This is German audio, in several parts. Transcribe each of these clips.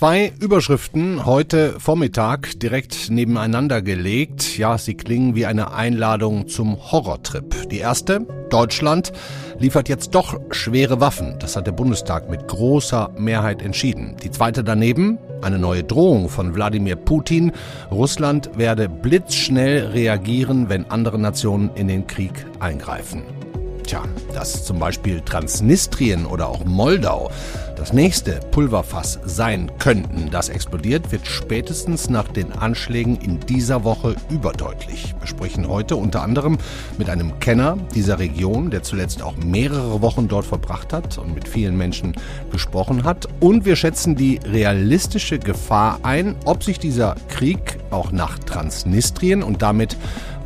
Zwei Überschriften heute Vormittag direkt nebeneinander gelegt. Ja, sie klingen wie eine Einladung zum Horrortrip. Die erste, Deutschland, liefert jetzt doch schwere Waffen. Das hat der Bundestag mit großer Mehrheit entschieden. Die zweite daneben, eine neue Drohung von Wladimir Putin. Russland werde blitzschnell reagieren, wenn andere Nationen in den Krieg eingreifen. Tja, dass zum Beispiel Transnistrien oder auch Moldau das nächste Pulverfass sein könnten, das explodiert, wird spätestens nach den Anschlägen in dieser Woche überdeutlich. Wir sprechen heute unter anderem mit einem Kenner dieser Region, der zuletzt auch mehrere Wochen dort verbracht hat und mit vielen Menschen gesprochen hat. Und wir schätzen die realistische Gefahr ein, ob sich dieser Krieg auch nach Transnistrien und damit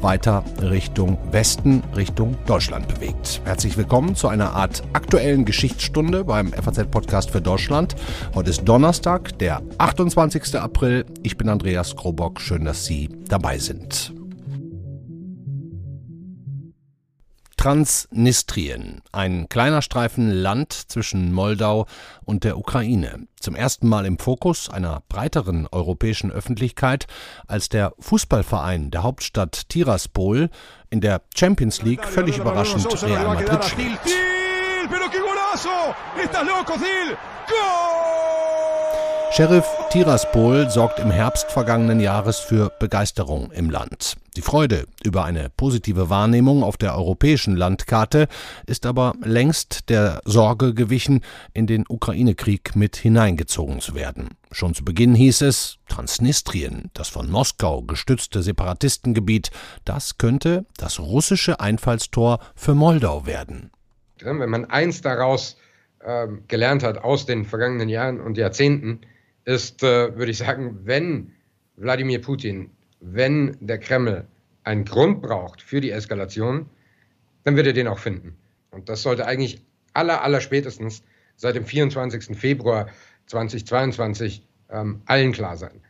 weiter Richtung Westen, Richtung Deutschland bewegt. Herzlich willkommen zu einer Art aktuellen Geschichtsstunde beim FAZ-Podcast für Deutschland. Heute ist Donnerstag, der 28. April. Ich bin Andreas Krobock. Schön, dass Sie dabei sind. Transnistrien, ein kleiner Streifen Land zwischen Moldau und der Ukraine. Zum ersten Mal im Fokus einer breiteren europäischen Öffentlichkeit, als der Fußballverein der Hauptstadt Tiraspol in der Champions League völlig überraschend Real Madrid schlägt. Sheriff Tiraspol sorgt im Herbst vergangenen Jahres für Begeisterung im Land. Die Freude über eine positive Wahrnehmung auf der europäischen Landkarte ist aber längst der Sorge gewichen, in den Ukraine-Krieg mit hineingezogen zu werden. Schon zu Beginn hieß es, Transnistrien, das von Moskau gestützte Separatistengebiet, das könnte das russische Einfallstor für Moldau werden. Wenn man eins daraus äh, gelernt hat aus den vergangenen Jahren und Jahrzehnten, ist, äh, würde ich sagen, wenn Wladimir Putin, wenn der Kreml einen Grund braucht für die Eskalation, dann wird er den auch finden. Und das sollte eigentlich aller, aller spätestens seit dem 24. Februar 2022 ähm, allen klar sein.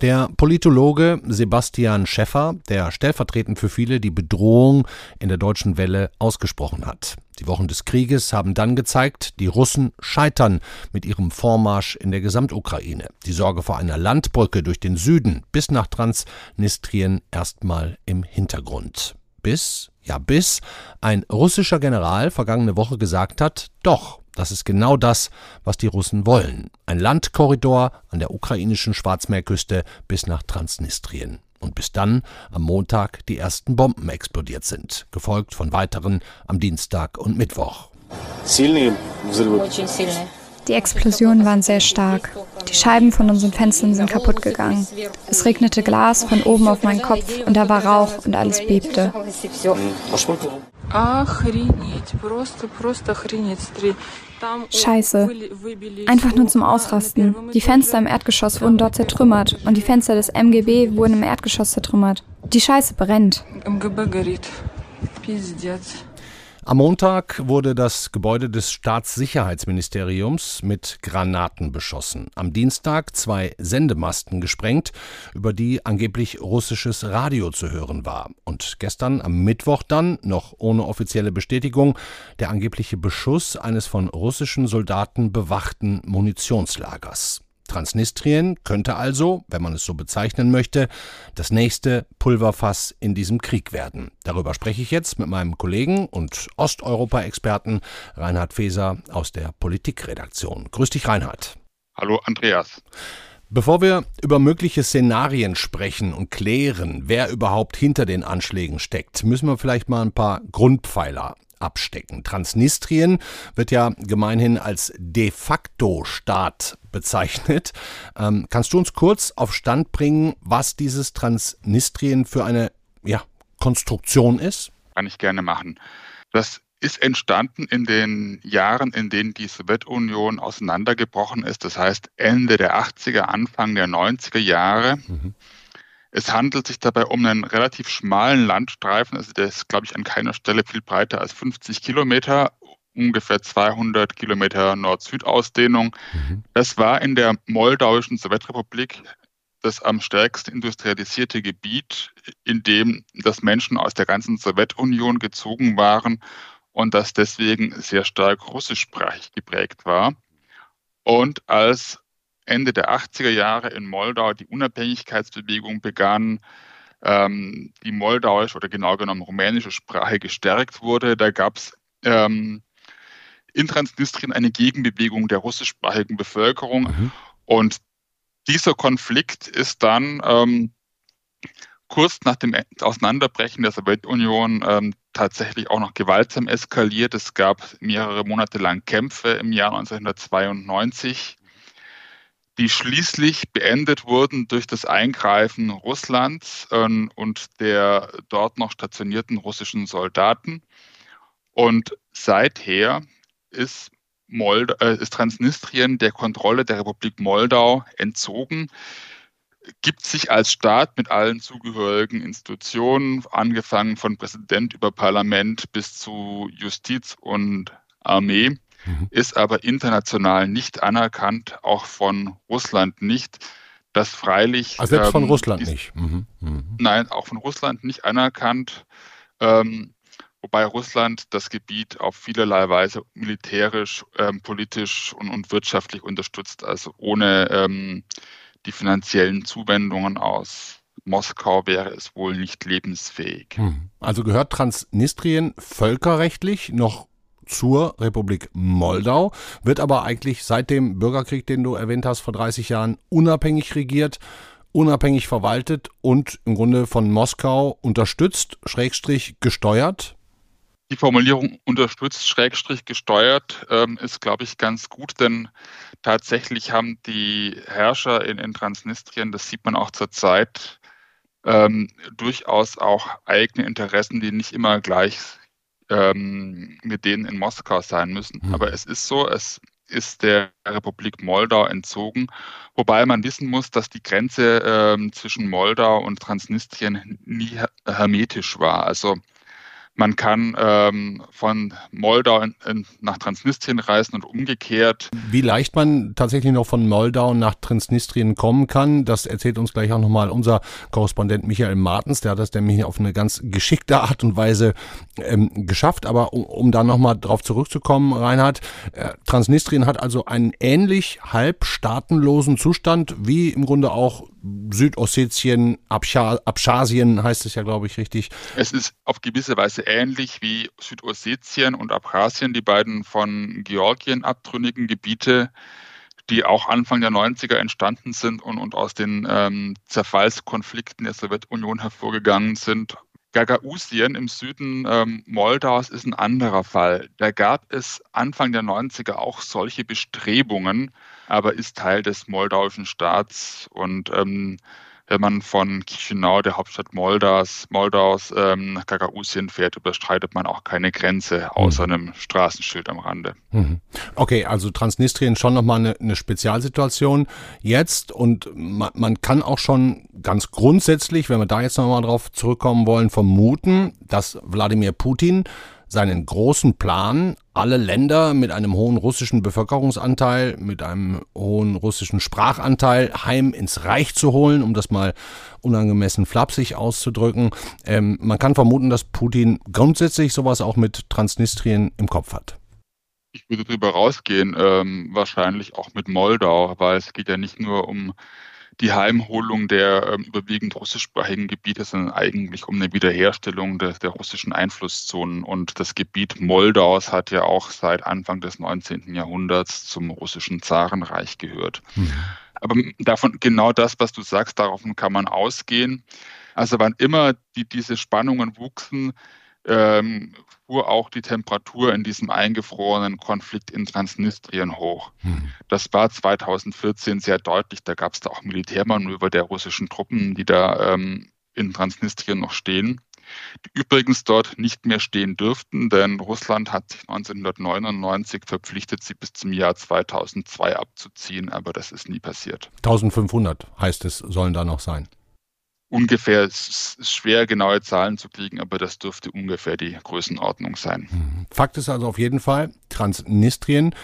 Der Politologe Sebastian Schäffer, der stellvertretend für viele die Bedrohung in der deutschen Welle ausgesprochen hat. Die Wochen des Krieges haben dann gezeigt, die Russen scheitern mit ihrem Vormarsch in der Gesamtukraine. Die Sorge vor einer Landbrücke durch den Süden bis nach Transnistrien erstmal im Hintergrund. Bis, ja bis, ein russischer General vergangene Woche gesagt hat, doch, das ist genau das, was die Russen wollen. Ein Landkorridor an der ukrainischen Schwarzmeerküste bis nach Transnistrien. Und bis dann am Montag die ersten Bomben explodiert sind, gefolgt von weiteren am Dienstag und Mittwoch. Die Explosionen waren sehr stark. Die Scheiben von unseren Fenstern sind kaputt gegangen. Es regnete Glas von oben auf meinen Kopf und da war Rauch und alles bebte. Scheiße. Einfach nur zum Ausrasten. Die Fenster im Erdgeschoss wurden dort zertrümmert und die Fenster des MGB wurden im Erdgeschoss zertrümmert. Die Scheiße brennt. MGB горит. Пиздец. Am Montag wurde das Gebäude des Staatssicherheitsministeriums mit Granaten beschossen. Am Dienstag zwei Sendemasten gesprengt, über die angeblich russisches Radio zu hören war. Und gestern am Mittwoch dann, noch ohne offizielle Bestätigung, der angebliche Beschuss eines von russischen Soldaten bewachten Munitionslagers. Transnistrien könnte also, wenn man es so bezeichnen möchte, das nächste Pulverfass in diesem Krieg werden. Darüber spreche ich jetzt mit meinem Kollegen und Osteuropa-Experten Reinhard Feser aus der Politikredaktion. Grüß dich, Reinhard. Hallo, Andreas. Bevor wir über mögliche Szenarien sprechen und klären, wer überhaupt hinter den Anschlägen steckt, müssen wir vielleicht mal ein paar Grundpfeiler abstecken. Transnistrien wird ja gemeinhin als de facto Staat bezeichnet. Ähm, kannst du uns kurz auf Stand bringen, was dieses Transnistrien für eine ja, Konstruktion ist? Kann ich gerne machen. Das ist entstanden in den Jahren, in denen die Sowjetunion auseinandergebrochen ist. Das heißt Ende der 80er, Anfang der 90er Jahre. Mhm. Es handelt sich dabei um einen relativ schmalen Landstreifen, also der ist, glaube ich, an keiner Stelle viel breiter als 50 Kilometer, ungefähr 200 Kilometer Nord-Süd-Ausdehnung. Mhm. Das war in der moldauischen Sowjetrepublik das am stärksten industrialisierte Gebiet, in dem das Menschen aus der ganzen Sowjetunion gezogen waren und das deswegen sehr stark russischsprachig geprägt war. Und als Ende der 80er Jahre in Moldau die Unabhängigkeitsbewegung begann, ähm, die moldauische oder genau genommen rumänische Sprache gestärkt wurde, da gab es ähm, in Transnistrien eine Gegenbewegung der russischsprachigen Bevölkerung. Mhm. Und dieser Konflikt ist dann ähm, kurz nach dem Auseinanderbrechen der Sowjetunion ähm, tatsächlich auch noch gewaltsam eskaliert. Es gab mehrere Monate lang Kämpfe im Jahr 1992, die schließlich beendet wurden durch das Eingreifen Russlands ähm, und der dort noch stationierten russischen Soldaten. Und seither ist, Mold äh, ist Transnistrien der Kontrolle der Republik Moldau entzogen gibt sich als Staat mit allen zugehörigen Institutionen, angefangen von Präsident über Parlament bis zu Justiz und Armee, mhm. ist aber international nicht anerkannt, auch von Russland nicht. Das freilich. Also selbst ähm, von Russland die, nicht. Mhm. Mhm. Nein, auch von Russland nicht anerkannt. Ähm, wobei Russland das Gebiet auf vielerlei Weise militärisch, ähm, politisch und, und, wirtschaftlich unterstützt. Also ohne ähm, die finanziellen Zuwendungen aus Moskau wäre es wohl nicht lebensfähig. Hm. Also gehört Transnistrien völkerrechtlich noch zur Republik Moldau, wird aber eigentlich seit dem Bürgerkrieg, den du erwähnt hast, vor 30 Jahren unabhängig regiert, unabhängig verwaltet und im Grunde von Moskau unterstützt, schrägstrich gesteuert. Die Formulierung unterstützt, schrägstrich gesteuert ähm, ist, glaube ich, ganz gut, denn tatsächlich haben die Herrscher in, in Transnistrien, das sieht man auch zurzeit, ähm, durchaus auch eigene Interessen, die nicht immer gleich ähm, mit denen in Moskau sein müssen. Mhm. Aber es ist so, es ist der Republik Moldau entzogen, wobei man wissen muss, dass die Grenze ähm, zwischen Moldau und Transnistrien nie hermetisch war. Also man kann ähm, von Moldau in, in, nach Transnistrien reisen und umgekehrt. Wie leicht man tatsächlich noch von Moldau nach Transnistrien kommen kann, das erzählt uns gleich auch nochmal unser Korrespondent Michael Martens. Der hat das nämlich auf eine ganz geschickte Art und Weise ähm, geschafft. Aber um, um da nochmal drauf zurückzukommen, Reinhard, äh, Transnistrien hat also einen ähnlich halb staatenlosen Zustand wie im Grunde auch Südossetien, Abchasien heißt es ja, glaube ich, richtig. Es ist auf gewisse Weise ähnlich wie Südossetien und Abchasien, die beiden von Georgien abtrünnigen Gebiete, die auch Anfang der 90er entstanden sind und, und aus den ähm, Zerfallskonflikten der Sowjetunion hervorgegangen sind. Gagausien im Süden ähm, Moldaus ist ein anderer Fall. Da gab es Anfang der 90er auch solche Bestrebungen, aber ist Teil des moldauischen Staats und ähm, wenn man von Chisinau, der Hauptstadt Moldaus, Moldaus ähm, nach Gagausien fährt, überstreitet man auch keine Grenze außer mhm. einem Straßenschild am Rande. Mhm. Okay, also Transnistrien schon nochmal eine, eine Spezialsituation jetzt und man, man kann auch schon ganz grundsätzlich, wenn wir da jetzt nochmal drauf zurückkommen wollen, vermuten, dass Wladimir Putin seinen großen Plan, alle Länder mit einem hohen russischen Bevölkerungsanteil, mit einem hohen russischen Sprachanteil heim ins Reich zu holen, um das mal unangemessen flapsig auszudrücken. Ähm, man kann vermuten, dass Putin grundsätzlich sowas auch mit Transnistrien im Kopf hat. Ich würde darüber rausgehen, ähm, wahrscheinlich auch mit Moldau, weil es geht ja nicht nur um die Heimholung der ähm, überwiegend russischsprachigen Gebiete, sondern eigentlich um eine Wiederherstellung der, der, russischen Einflusszonen. Und das Gebiet Moldaus hat ja auch seit Anfang des 19. Jahrhunderts zum russischen Zarenreich gehört. Mhm. Aber davon genau das, was du sagst, darauf kann man ausgehen. Also wann immer die, diese Spannungen wuchsen, ähm, fuhr auch die Temperatur in diesem eingefrorenen Konflikt in Transnistrien hoch. Hm. Das war 2014 sehr deutlich. Da gab es da auch Militärmanöver der russischen Truppen, die da ähm, in Transnistrien noch stehen, die übrigens dort nicht mehr stehen dürften, denn Russland hat sich 1999 verpflichtet, sie bis zum Jahr 2002 abzuziehen, aber das ist nie passiert. 1500 heißt es, sollen da noch sein ungefähr, es ist schwer genaue Zahlen zu kriegen, aber das dürfte ungefähr die Größenordnung sein. Mhm. Fakt ist also auf jeden Fall, Transnistrien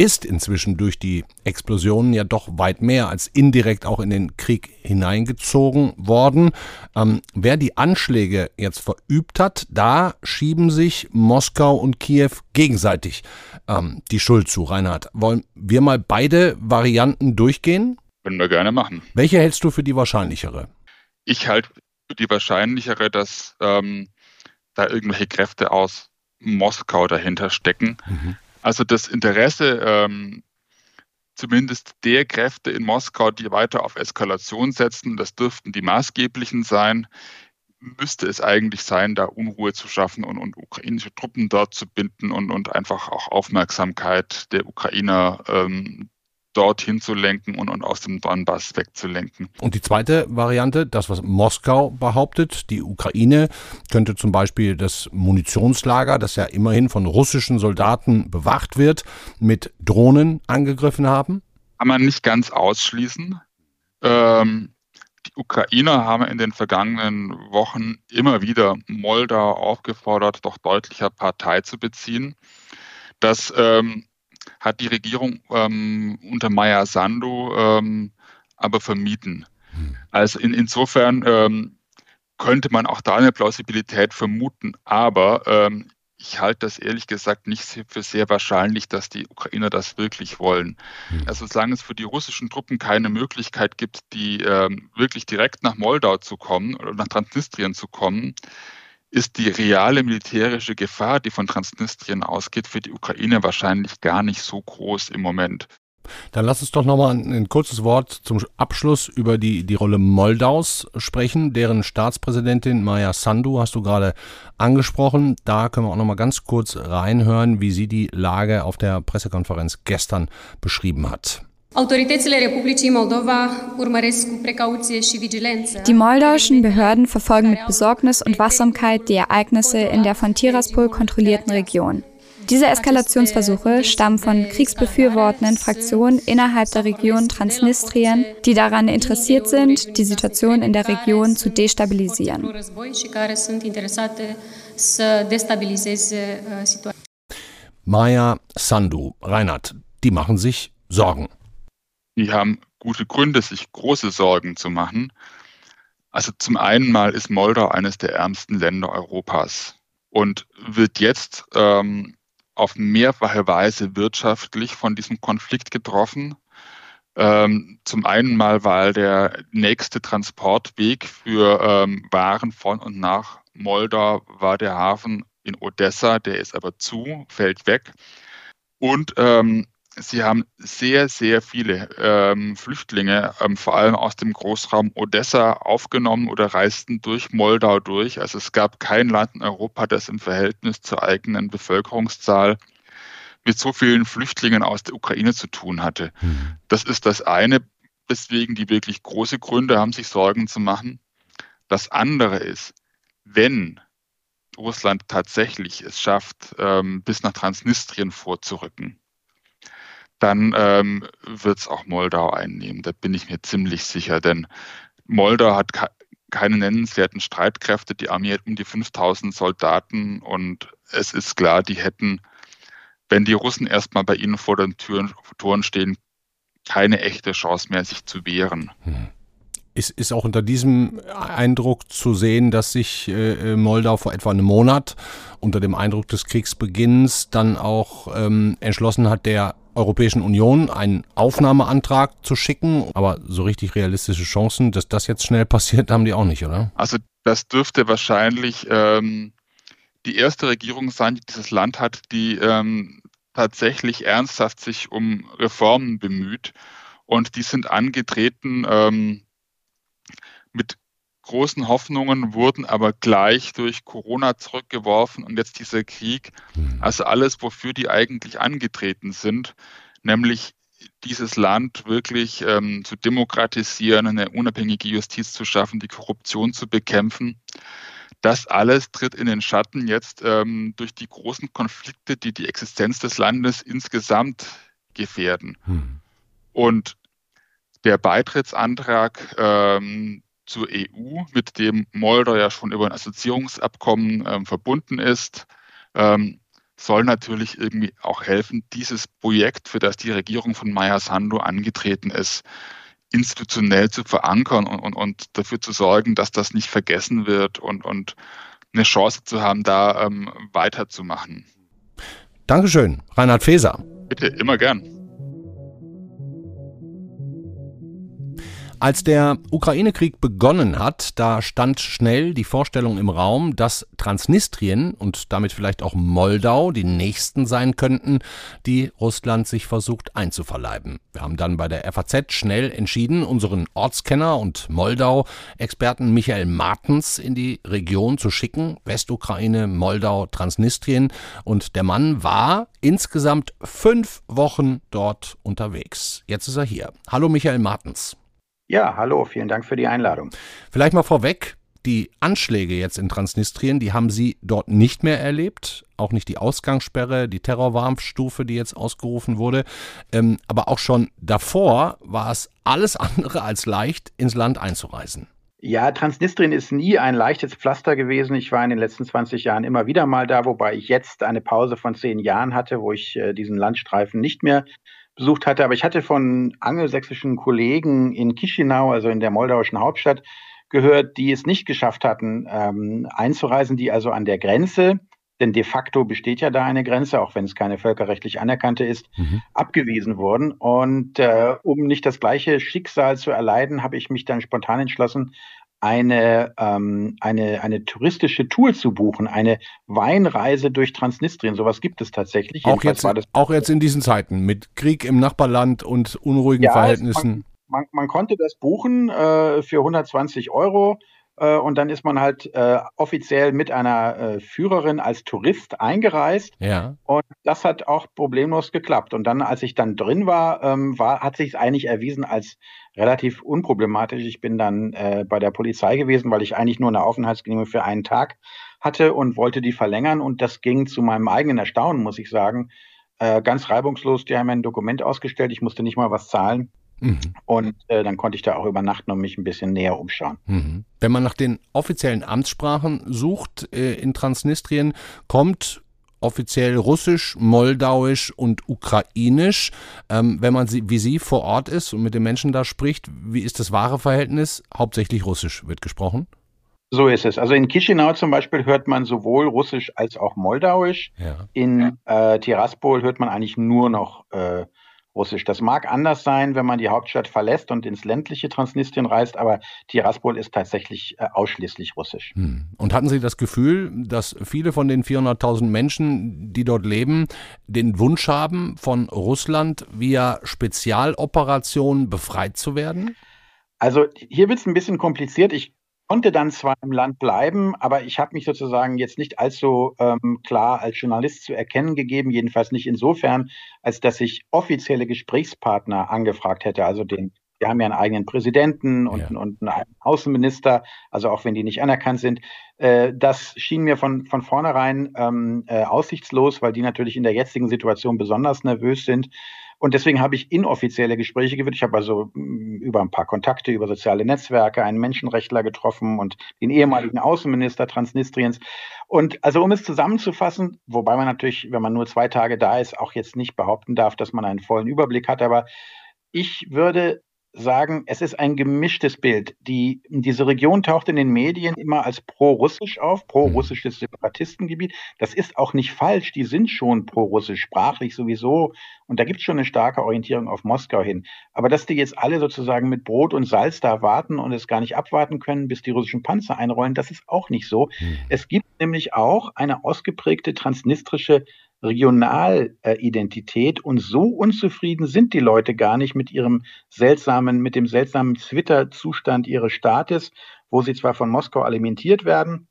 ist inzwischen durch die Explosionen ja doch weit mehr als indirekt auch in den Krieg hineingezogen worden. Ähm, wer die Anschläge jetzt verübt hat, da schieben sich Moskau und Kiew gegenseitig ähm, die Schuld zu. Reinhard, wollen wir mal beide Varianten durchgehen? Können wir gerne machen. Welche hältst du für die wahrscheinlichere? Ich halte die wahrscheinlichere, dass ähm, da irgendwelche Kräfte aus Moskau dahinter stecken. Mhm. Also das Interesse ähm, zumindest der Kräfte in Moskau, die weiter auf Eskalation setzen, das dürften die maßgeblichen sein, müsste es eigentlich sein, da Unruhe zu schaffen und, und ukrainische Truppen dort zu binden und, und einfach auch Aufmerksamkeit der Ukrainer ähm, dorthin zu lenken und, und aus dem Donbass wegzulenken. Und die zweite Variante, das, was Moskau behauptet, die Ukraine könnte zum Beispiel das Munitionslager, das ja immerhin von russischen Soldaten bewacht wird, mit Drohnen angegriffen haben? Kann man nicht ganz ausschließen. Ähm, die Ukrainer haben in den vergangenen Wochen immer wieder Moldau aufgefordert, doch deutlicher Partei zu beziehen. Das ähm, hat die Regierung ähm, unter Maya Sandu ähm, aber vermieden. Hm. Also in, insofern ähm, könnte man auch da eine Plausibilität vermuten, aber ähm, ich halte das ehrlich gesagt nicht für sehr wahrscheinlich, dass die Ukrainer das wirklich wollen. Hm. Also solange es für die russischen Truppen keine Möglichkeit gibt, die ähm, wirklich direkt nach Moldau zu kommen oder nach Transnistrien zu kommen, ist die reale militärische Gefahr, die von Transnistrien ausgeht, für die Ukraine wahrscheinlich gar nicht so groß im Moment. Dann lass uns doch nochmal ein, ein kurzes Wort zum Abschluss über die, die Rolle Moldaus sprechen. Deren Staatspräsidentin Maya Sandu hast du gerade angesprochen. Da können wir auch nochmal ganz kurz reinhören, wie sie die Lage auf der Pressekonferenz gestern beschrieben hat. Die moldauischen Behörden verfolgen mit Besorgnis und Wachsamkeit die Ereignisse in der von Tiraspol kontrollierten Region. Diese Eskalationsversuche stammen von kriegsbefürwortenden Fraktionen innerhalb der Region Transnistrien, die daran interessiert sind, die Situation in der Region zu destabilisieren. Maya Sandu, Reinhard, die machen sich Sorgen die haben gute Gründe, sich große Sorgen zu machen. Also zum einen mal ist Moldau eines der ärmsten Länder Europas und wird jetzt ähm, auf mehrfache Weise wirtschaftlich von diesem Konflikt getroffen. Ähm, zum einen mal, weil der nächste Transportweg für ähm, Waren von und nach Moldau war der Hafen in Odessa, der ist aber zu, fällt weg. Und ähm, Sie haben sehr, sehr viele ähm, Flüchtlinge, ähm, vor allem aus dem Großraum Odessa, aufgenommen oder reisten durch Moldau durch. Also es gab kein Land in Europa, das im Verhältnis zur eigenen Bevölkerungszahl mit so vielen Flüchtlingen aus der Ukraine zu tun hatte. Mhm. Das ist das eine, weswegen die wirklich große Gründe haben, sich Sorgen zu machen. Das andere ist, wenn Russland tatsächlich es schafft, ähm, bis nach Transnistrien vorzurücken, dann ähm, wird es auch Moldau einnehmen. Da bin ich mir ziemlich sicher, denn Moldau hat keine nennenswerten Streitkräfte. Die Armee hat um die 5000 Soldaten und es ist klar, die hätten, wenn die Russen erstmal bei ihnen vor den Türen, Toren stehen, keine echte Chance mehr, sich zu wehren. Hm. Ist, ist auch unter diesem Eindruck zu sehen, dass sich äh, Moldau vor etwa einem Monat unter dem Eindruck des Kriegsbeginns dann auch ähm, entschlossen hat, der Europäischen Union einen Aufnahmeantrag zu schicken. Aber so richtig realistische Chancen, dass das jetzt schnell passiert, haben die auch nicht, oder? Also das dürfte wahrscheinlich ähm, die erste Regierung sein, die dieses Land hat, die ähm, tatsächlich ernsthaft sich um Reformen bemüht. Und die sind angetreten ähm, mit großen Hoffnungen wurden aber gleich durch Corona zurückgeworfen und jetzt dieser Krieg. Mhm. Also alles, wofür die eigentlich angetreten sind, nämlich dieses Land wirklich ähm, zu demokratisieren, eine unabhängige Justiz zu schaffen, die Korruption zu bekämpfen. Das alles tritt in den Schatten jetzt ähm, durch die großen Konflikte, die die Existenz des Landes insgesamt gefährden. Hm. Und der Beitrittsantrag ähm, zur EU, mit dem Moldau ja schon über ein Assoziierungsabkommen ähm, verbunden ist, ähm, soll natürlich irgendwie auch helfen, dieses Projekt, für das die Regierung von Maya Sandu angetreten ist, institutionell zu verankern und, und, und dafür zu sorgen, dass das nicht vergessen wird und, und eine Chance zu haben, da ähm, weiterzumachen. Dankeschön, Reinhard Feser. Bitte, immer gern. Als der Ukraine-Krieg begonnen hat, da stand schnell die Vorstellung im Raum, dass Transnistrien und damit vielleicht auch Moldau die nächsten sein könnten, die Russland sich versucht einzuverleiben. Wir haben dann bei der FAZ schnell entschieden, unseren Ortskenner und Moldau-Experten Michael Martens in die Region zu schicken. Westukraine, Moldau, Transnistrien. Und der Mann war insgesamt fünf Wochen dort unterwegs. Jetzt ist er hier. Hallo Michael Martens. Ja, hallo, vielen Dank für die Einladung. Vielleicht mal vorweg, die Anschläge jetzt in Transnistrien, die haben Sie dort nicht mehr erlebt, auch nicht die Ausgangssperre, die Terrorwarnstufe, die jetzt ausgerufen wurde, ähm, aber auch schon davor war es alles andere als leicht, ins Land einzureisen. Ja, Transnistrien ist nie ein leichtes Pflaster gewesen. Ich war in den letzten 20 Jahren immer wieder mal da, wobei ich jetzt eine Pause von zehn Jahren hatte, wo ich äh, diesen Landstreifen nicht mehr besucht hatte. Aber ich hatte von angelsächsischen Kollegen in Chisinau, also in der moldauischen Hauptstadt, gehört, die es nicht geschafft hatten, ähm, einzureisen, die also an der Grenze, denn de facto besteht ja da eine Grenze, auch wenn es keine völkerrechtlich anerkannte ist, mhm. abgewiesen wurden. Und äh, um nicht das gleiche Schicksal zu erleiden, habe ich mich dann spontan entschlossen, eine, ähm, eine, eine touristische Tour zu buchen, eine Weinreise durch Transnistrien. Sowas gibt es tatsächlich. Auch jetzt, auch jetzt in diesen Zeiten mit Krieg im Nachbarland und unruhigen ja, Verhältnissen. Man, man, man, konnte das buchen äh, für 120 Euro. Äh, und dann ist man halt äh, offiziell mit einer äh, Führerin als Tourist eingereist. Ja. Und das hat auch problemlos geklappt. Und dann, als ich dann drin war, ähm, war hat sich es eigentlich erwiesen als relativ unproblematisch. Ich bin dann äh, bei der Polizei gewesen, weil ich eigentlich nur eine Aufenthaltsgenehmigung für einen Tag hatte und wollte die verlängern. Und das ging zu meinem eigenen Erstaunen, muss ich sagen, äh, ganz reibungslos. Die haben mir ein Dokument ausgestellt. Ich musste nicht mal was zahlen. Mhm. Und äh, dann konnte ich da auch übernachten und mich ein bisschen näher umschauen. Mhm. Wenn man nach den offiziellen Amtssprachen sucht äh, in Transnistrien, kommt offiziell Russisch, Moldauisch und Ukrainisch. Ähm, wenn man sie, wie Sie vor Ort ist und mit den Menschen da spricht, wie ist das wahre Verhältnis? Hauptsächlich Russisch wird gesprochen. So ist es. Also in Chisinau zum Beispiel hört man sowohl Russisch als auch Moldauisch. Ja. In äh, Tiraspol hört man eigentlich nur noch äh, Russisch. Das mag anders sein, wenn man die Hauptstadt verlässt und ins ländliche Transnistrien reist, aber Tiraspol ist tatsächlich äh, ausschließlich Russisch. Hm. Und hatten Sie das Gefühl, dass viele von den 400.000 Menschen, die dort leben, den Wunsch haben, von Russland via Spezialoperationen befreit zu werden? Also hier wird es ein bisschen kompliziert. Ich konnte dann zwar im Land bleiben, aber ich habe mich sozusagen jetzt nicht allzu ähm, klar als Journalist zu erkennen gegeben, jedenfalls nicht insofern, als dass ich offizielle Gesprächspartner angefragt hätte, also den wir haben ja einen eigenen Präsidenten und, ja. und einen Außenminister, also auch wenn die nicht anerkannt sind. Äh, das schien mir von, von vornherein ähm, äh, aussichtslos, weil die natürlich in der jetzigen Situation besonders nervös sind. Und deswegen habe ich inoffizielle Gespräche geführt. Ich habe also mm, über ein paar Kontakte, über soziale Netzwerke einen Menschenrechtler getroffen und den ehemaligen Außenminister Transnistriens. Und also um es zusammenzufassen, wobei man natürlich, wenn man nur zwei Tage da ist, auch jetzt nicht behaupten darf, dass man einen vollen Überblick hat, aber ich würde sagen, es ist ein gemischtes Bild. Die, diese Region taucht in den Medien immer als pro-russisch auf, pro-russisches Separatistengebiet. Das ist auch nicht falsch. Die sind schon pro-russisch, sprachlich sowieso. Und da gibt es schon eine starke Orientierung auf Moskau hin. Aber dass die jetzt alle sozusagen mit Brot und Salz da warten und es gar nicht abwarten können, bis die russischen Panzer einrollen, das ist auch nicht so. Mhm. Es gibt nämlich auch eine ausgeprägte transnistrische Regionalidentität und so unzufrieden sind die Leute gar nicht mit ihrem seltsamen, mit dem seltsamen Twitter-Zustand ihres Staates, wo sie zwar von Moskau alimentiert werden,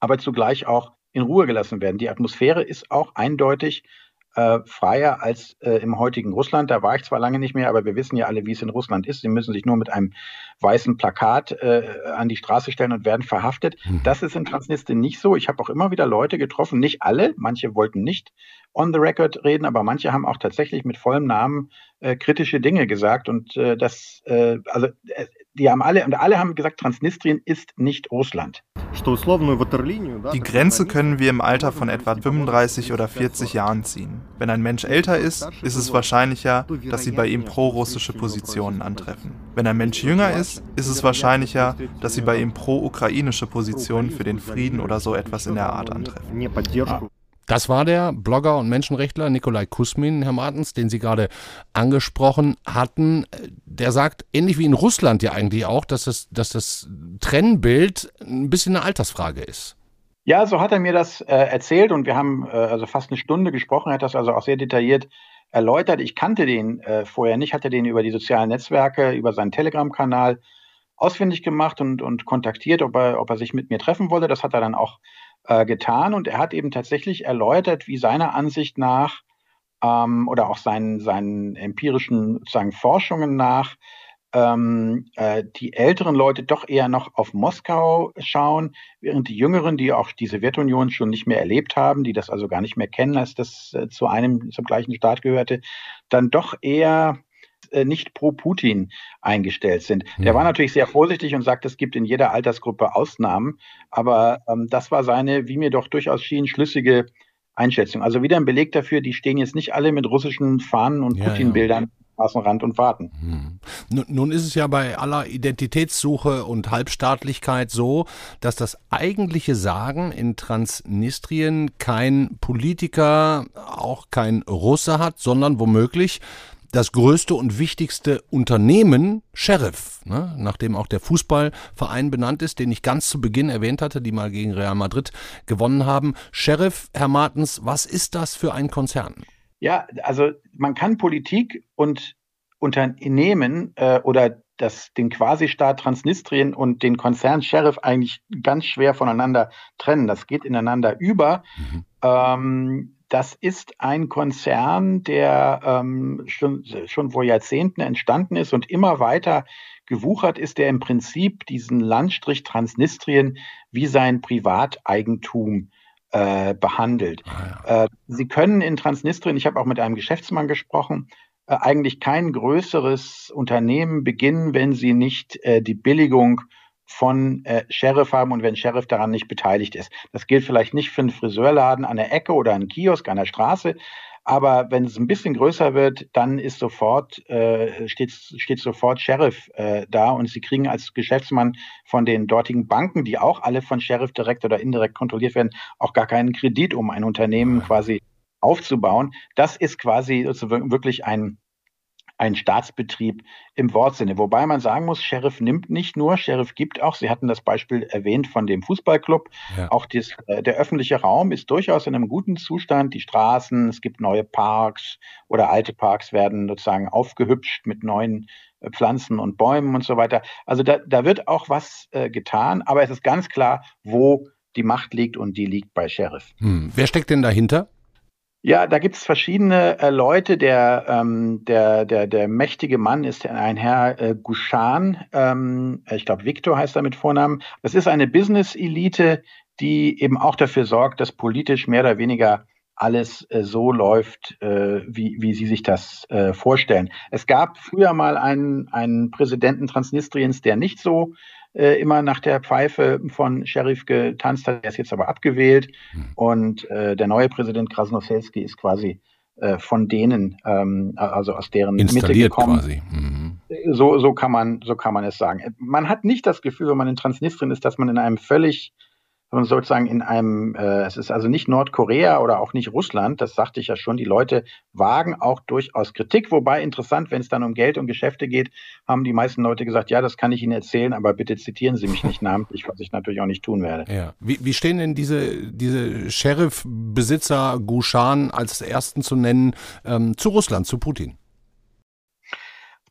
aber zugleich auch in Ruhe gelassen werden. Die Atmosphäre ist auch eindeutig äh, freier als äh, im heutigen Russland. Da war ich zwar lange nicht mehr, aber wir wissen ja alle, wie es in Russland ist. Sie müssen sich nur mit einem weißen Plakat äh, an die Straße stellen und werden verhaftet. Mhm. Das ist in Transnistrien nicht so. Ich habe auch immer wieder Leute getroffen, nicht alle, manche wollten nicht on the record reden, aber manche haben auch tatsächlich mit vollem Namen äh, kritische Dinge gesagt. Und äh, das, äh, also die haben alle, und alle haben gesagt, Transnistrien ist nicht Russland. Die Grenze können wir im Alter von etwa 35 oder 40 Jahren ziehen. Wenn ein Mensch älter ist, ist es wahrscheinlicher, dass sie bei ihm pro-russische Positionen antreffen. Wenn ein Mensch jünger ist, ist es wahrscheinlicher, dass sie bei ihm pro-ukrainische Positionen für den Frieden oder so etwas in der Art antreffen. Das war der Blogger und Menschenrechtler Nikolai Kusmin, Herr Martens, den Sie gerade angesprochen hatten. Der sagt, ähnlich wie in Russland ja eigentlich auch, dass das, dass das Trennbild ein bisschen eine Altersfrage ist. Ja, so hat er mir das äh, erzählt und wir haben äh, also fast eine Stunde gesprochen, er hat das also auch sehr detailliert erläutert. Ich kannte den äh, vorher nicht, hatte den über die sozialen Netzwerke, über seinen Telegram-Kanal ausfindig gemacht und, und kontaktiert, ob er, ob er sich mit mir treffen wollte. Das hat er dann auch äh, getan und er hat eben tatsächlich erläutert, wie seiner Ansicht nach ähm, oder auch seinen, seinen empirischen sozusagen Forschungen nach ähm, äh, die älteren Leute doch eher noch auf Moskau schauen, während die Jüngeren, die auch die Sowjetunion schon nicht mehr erlebt haben, die das also gar nicht mehr kennen, als das äh, zu einem zum gleichen Staat gehörte, dann doch eher nicht pro Putin eingestellt sind. Der war natürlich sehr vorsichtig und sagt, es gibt in jeder Altersgruppe Ausnahmen, aber ähm, das war seine, wie mir doch durchaus schien, schlüssige Einschätzung. Also wieder ein Beleg dafür, die stehen jetzt nicht alle mit russischen Fahnen und ja, Putin-Bildern. Ja. Straßenrand und warten. Hm. Nun ist es ja bei aller Identitätssuche und Halbstaatlichkeit so, dass das eigentliche Sagen in Transnistrien kein Politiker, auch kein Russe hat, sondern womöglich das größte und wichtigste Unternehmen Sheriff, ne, nachdem auch der Fußballverein benannt ist, den ich ganz zu Beginn erwähnt hatte, die mal gegen Real Madrid gewonnen haben. Sheriff, Herr Martens, was ist das für ein Konzern? Ja, also man kann Politik und Unternehmen äh, oder das, den Quasi-Staat Transnistrien und den Konzern Sheriff eigentlich ganz schwer voneinander trennen. Das geht ineinander über. Mhm. Ähm, das ist ein Konzern, der ähm, schon, schon vor Jahrzehnten entstanden ist und immer weiter gewuchert ist, der im Prinzip diesen Landstrich Transnistrien wie sein Privateigentum äh, behandelt. Ah, ja. äh, Sie können in Transnistrien, ich habe auch mit einem Geschäftsmann gesprochen, äh, eigentlich kein größeres Unternehmen beginnen, wenn Sie nicht äh, die Billigung von äh, Sheriff haben und wenn Sheriff daran nicht beteiligt ist. Das gilt vielleicht nicht für einen Friseurladen an der Ecke oder einen Kiosk an der Straße, aber wenn es ein bisschen größer wird, dann ist sofort, äh, steht, steht sofort Sheriff äh, da und Sie kriegen als Geschäftsmann von den dortigen Banken, die auch alle von Sheriff direkt oder indirekt kontrolliert werden, auch gar keinen Kredit, um ein Unternehmen quasi aufzubauen. Das ist quasi wirklich ein ein Staatsbetrieb im Wortsinne. Wobei man sagen muss, Sheriff nimmt nicht nur, Sheriff gibt auch. Sie hatten das Beispiel erwähnt von dem Fußballclub. Ja. Auch dies, äh, der öffentliche Raum ist durchaus in einem guten Zustand. Die Straßen, es gibt neue Parks oder alte Parks werden sozusagen aufgehübscht mit neuen äh, Pflanzen und Bäumen und so weiter. Also da, da wird auch was äh, getan, aber es ist ganz klar, wo die Macht liegt und die liegt bei Sheriff. Hm. Wer steckt denn dahinter? Ja, da gibt es verschiedene äh, Leute. Der, ähm, der, der, der mächtige Mann ist ein Herr äh, Gushan. Ähm, ich glaube, Victor heißt er mit Vornamen. Das ist eine Business-Elite, die eben auch dafür sorgt, dass politisch mehr oder weniger alles äh, so läuft, äh, wie, wie Sie sich das äh, vorstellen. Es gab früher mal einen, einen Präsidenten Transnistriens, der nicht so äh, immer nach der Pfeife von Sheriff getanzt hat. Er ist jetzt aber abgewählt mhm. und äh, der neue Präsident Krasnoselski ist quasi äh, von denen, ähm, also aus deren Mitte gekommen. Quasi. Mhm. So, so, kann man, so kann man es sagen. Man hat nicht das Gefühl, wenn man in Transnistrien ist, dass man in einem völlig sondern sozusagen in einem, äh, es ist also nicht Nordkorea oder auch nicht Russland, das sagte ich ja schon, die Leute wagen auch durchaus Kritik, wobei interessant, wenn es dann um Geld und Geschäfte geht, haben die meisten Leute gesagt, ja, das kann ich Ihnen erzählen, aber bitte zitieren Sie mich nicht namentlich, was ich natürlich auch nicht tun werde. Ja. Wie, wie stehen denn diese, diese Sheriff-Besitzer Gushan als ersten zu nennen ähm, zu Russland, zu Putin?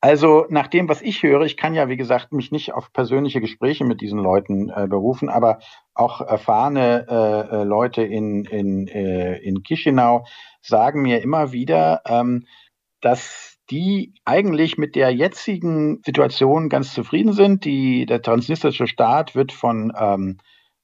Also nach dem, was ich höre, ich kann ja, wie gesagt, mich nicht auf persönliche Gespräche mit diesen Leuten äh, berufen, aber auch erfahrene äh, äh, Leute in, in, äh, in Chisinau sagen mir immer wieder, ähm, dass die eigentlich mit der jetzigen Situation ganz zufrieden sind. Die, der transnistrische Staat wird von ähm,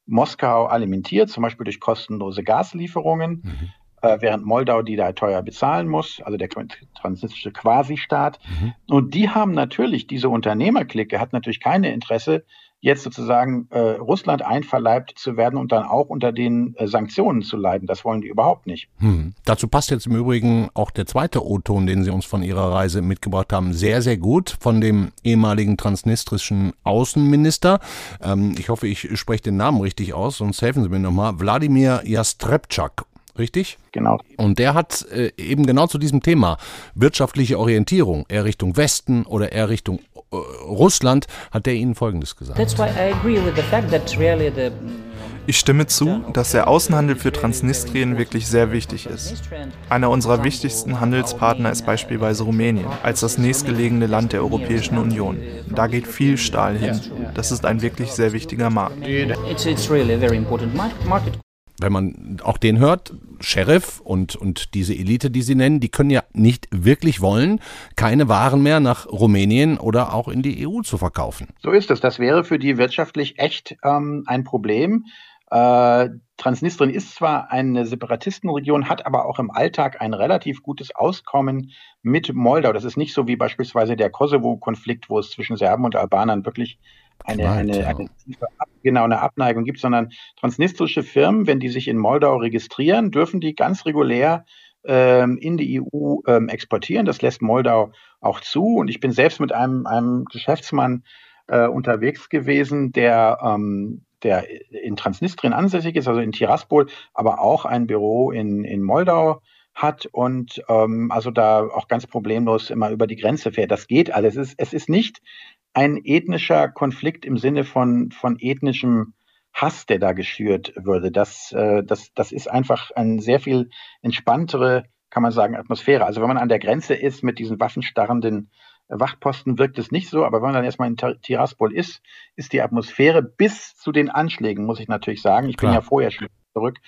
Moskau alimentiert, zum Beispiel durch kostenlose Gaslieferungen. Mhm. Äh, während Moldau die da teuer bezahlen muss, also der transnistrische Quasi-Staat. Mhm. Und die haben natürlich, diese Unternehmerklicke hat natürlich keine Interesse, jetzt sozusagen äh, Russland einverleibt zu werden und dann auch unter den äh, Sanktionen zu leiden. Das wollen die überhaupt nicht. Hm. Dazu passt jetzt im Übrigen auch der zweite O-Ton, den Sie uns von Ihrer Reise mitgebracht haben, sehr, sehr gut von dem ehemaligen transnistrischen Außenminister. Ähm, ich hoffe, ich spreche den Namen richtig aus, sonst helfen Sie mir nochmal. Wladimir Jastrepczak richtig? Genau. Und der hat äh, eben genau zu diesem Thema wirtschaftliche Orientierung, eher Richtung Westen oder eher Richtung äh, Russland, hat der Ihnen Folgendes gesagt. Ich stimme zu, dass der Außenhandel für Transnistrien wirklich sehr wichtig ist. Einer unserer wichtigsten Handelspartner ist beispielsweise Rumänien, als das nächstgelegene Land der Europäischen Union. Da geht viel Stahl hin. Das ist ein wirklich sehr wichtiger Markt wenn man auch den hört, Sheriff und, und diese Elite, die sie nennen, die können ja nicht wirklich wollen, keine Waren mehr nach Rumänien oder auch in die EU zu verkaufen. So ist es. Das wäre für die wirtschaftlich echt ähm, ein Problem. Äh, Transnistrien ist zwar eine Separatistenregion, hat aber auch im Alltag ein relativ gutes Auskommen mit Moldau. Das ist nicht so wie beispielsweise der Kosovo-Konflikt, wo es zwischen Serben und Albanern wirklich eine, Knallt, eine, ja. eine, genau eine Abneigung gibt, sondern transnistrische Firmen, wenn die sich in Moldau registrieren, dürfen die ganz regulär ähm, in die EU ähm, exportieren. Das lässt Moldau auch zu. Und ich bin selbst mit einem, einem Geschäftsmann äh, unterwegs gewesen, der, ähm, der in Transnistrien ansässig ist, also in Tiraspol, aber auch ein Büro in, in Moldau hat und ähm, also da auch ganz problemlos immer über die Grenze fährt. Das geht alles. Es ist, es ist nicht ein ethnischer Konflikt im Sinne von, von ethnischem Hass, der da geschürt würde. Das, äh, das, das ist einfach eine sehr viel entspanntere, kann man sagen, Atmosphäre. Also wenn man an der Grenze ist mit diesen waffenstarrenden Wachposten, wirkt es nicht so, aber wenn man dann erstmal in Tiraspol ist, ist die Atmosphäre bis zu den Anschlägen, muss ich natürlich sagen. Ich Klar. bin ja vorher schon zurück,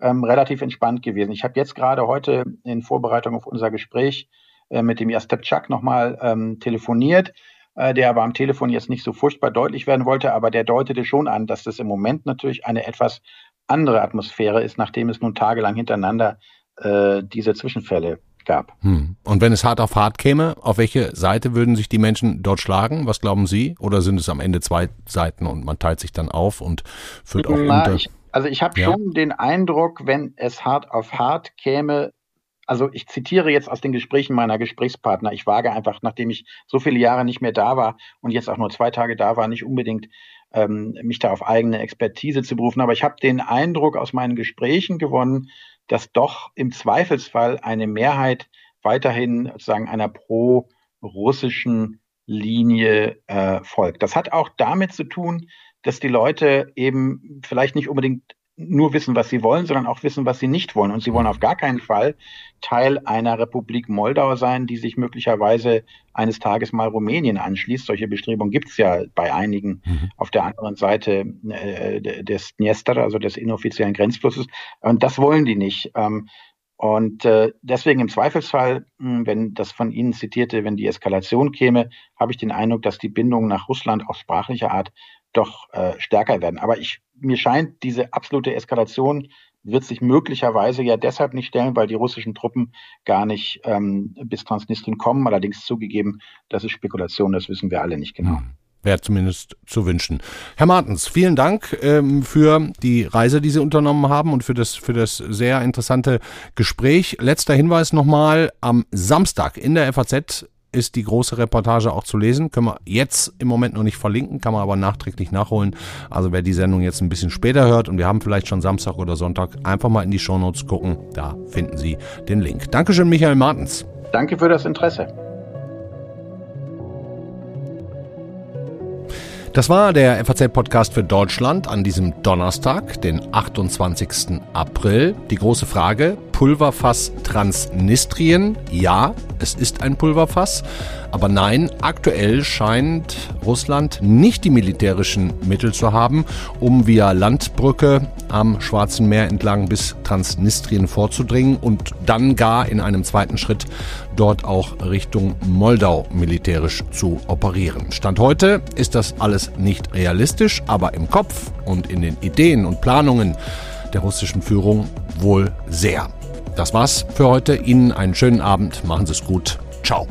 ähm, relativ entspannt gewesen. Ich habe jetzt gerade heute in Vorbereitung auf unser Gespräch äh, mit dem Jastepchak nochmal ähm, telefoniert der aber am Telefon jetzt nicht so furchtbar deutlich werden wollte, aber der deutete schon an, dass das im Moment natürlich eine etwas andere Atmosphäre ist, nachdem es nun tagelang hintereinander äh, diese Zwischenfälle gab. Hm. Und wenn es hart auf hart käme, auf welche Seite würden sich die Menschen dort schlagen? Was glauben Sie? Oder sind es am Ende zwei Seiten und man teilt sich dann auf und führt auch Na, unter? Ich, also ich habe ja. schon den Eindruck, wenn es hart auf hart käme, also ich zitiere jetzt aus den Gesprächen meiner Gesprächspartner. Ich wage einfach, nachdem ich so viele Jahre nicht mehr da war und jetzt auch nur zwei Tage da war, nicht unbedingt ähm, mich da auf eigene Expertise zu berufen. Aber ich habe den Eindruck aus meinen Gesprächen gewonnen, dass doch im Zweifelsfall eine Mehrheit weiterhin sozusagen einer pro-russischen Linie äh, folgt. Das hat auch damit zu tun, dass die Leute eben vielleicht nicht unbedingt nur wissen, was sie wollen, sondern auch wissen, was sie nicht wollen. Und sie wollen auf gar keinen Fall Teil einer Republik Moldau sein, die sich möglicherweise eines Tages mal Rumänien anschließt. Solche Bestrebungen gibt es ja bei einigen mhm. auf der anderen Seite äh, des Dniester, also des inoffiziellen Grenzflusses. Und das wollen die nicht. Ähm, und äh, deswegen im Zweifelsfall, hm, wenn das von Ihnen zitierte, wenn die Eskalation käme, habe ich den Eindruck, dass die Bindungen nach Russland auf sprachlicher Art doch äh, stärker werden. Aber ich, mir scheint, diese absolute Eskalation wird sich möglicherweise ja deshalb nicht stellen, weil die russischen Truppen gar nicht ähm, bis Transnistrien kommen. Allerdings zugegeben, das ist Spekulation, das wissen wir alle nicht genau. Hm. Wäre zumindest zu wünschen. Herr Martens, vielen Dank ähm, für die Reise, die Sie unternommen haben und für das, für das sehr interessante Gespräch. Letzter Hinweis nochmal, am Samstag in der FAZ ist die große Reportage auch zu lesen. Können wir jetzt im Moment noch nicht verlinken, kann man aber nachträglich nachholen. Also wer die Sendung jetzt ein bisschen später hört und wir haben vielleicht schon Samstag oder Sonntag, einfach mal in die Shownotes gucken. Da finden Sie den Link. Dankeschön, Michael Martens. Danke für das Interesse. Das war der FAZ-Podcast für Deutschland an diesem Donnerstag, den 28. April. Die große Frage, Pulverfass Transnistrien? Ja, es ist ein Pulverfass. Aber nein, aktuell scheint Russland nicht die militärischen Mittel zu haben, um via Landbrücke am Schwarzen Meer entlang bis Transnistrien vorzudringen und dann gar in einem zweiten Schritt dort auch Richtung Moldau militärisch zu operieren. Stand heute ist das alles nicht realistisch, aber im Kopf und in den Ideen und Planungen der russischen Führung wohl sehr. Das war's für heute. Ihnen einen schönen Abend. Machen Sie es gut. Ciao.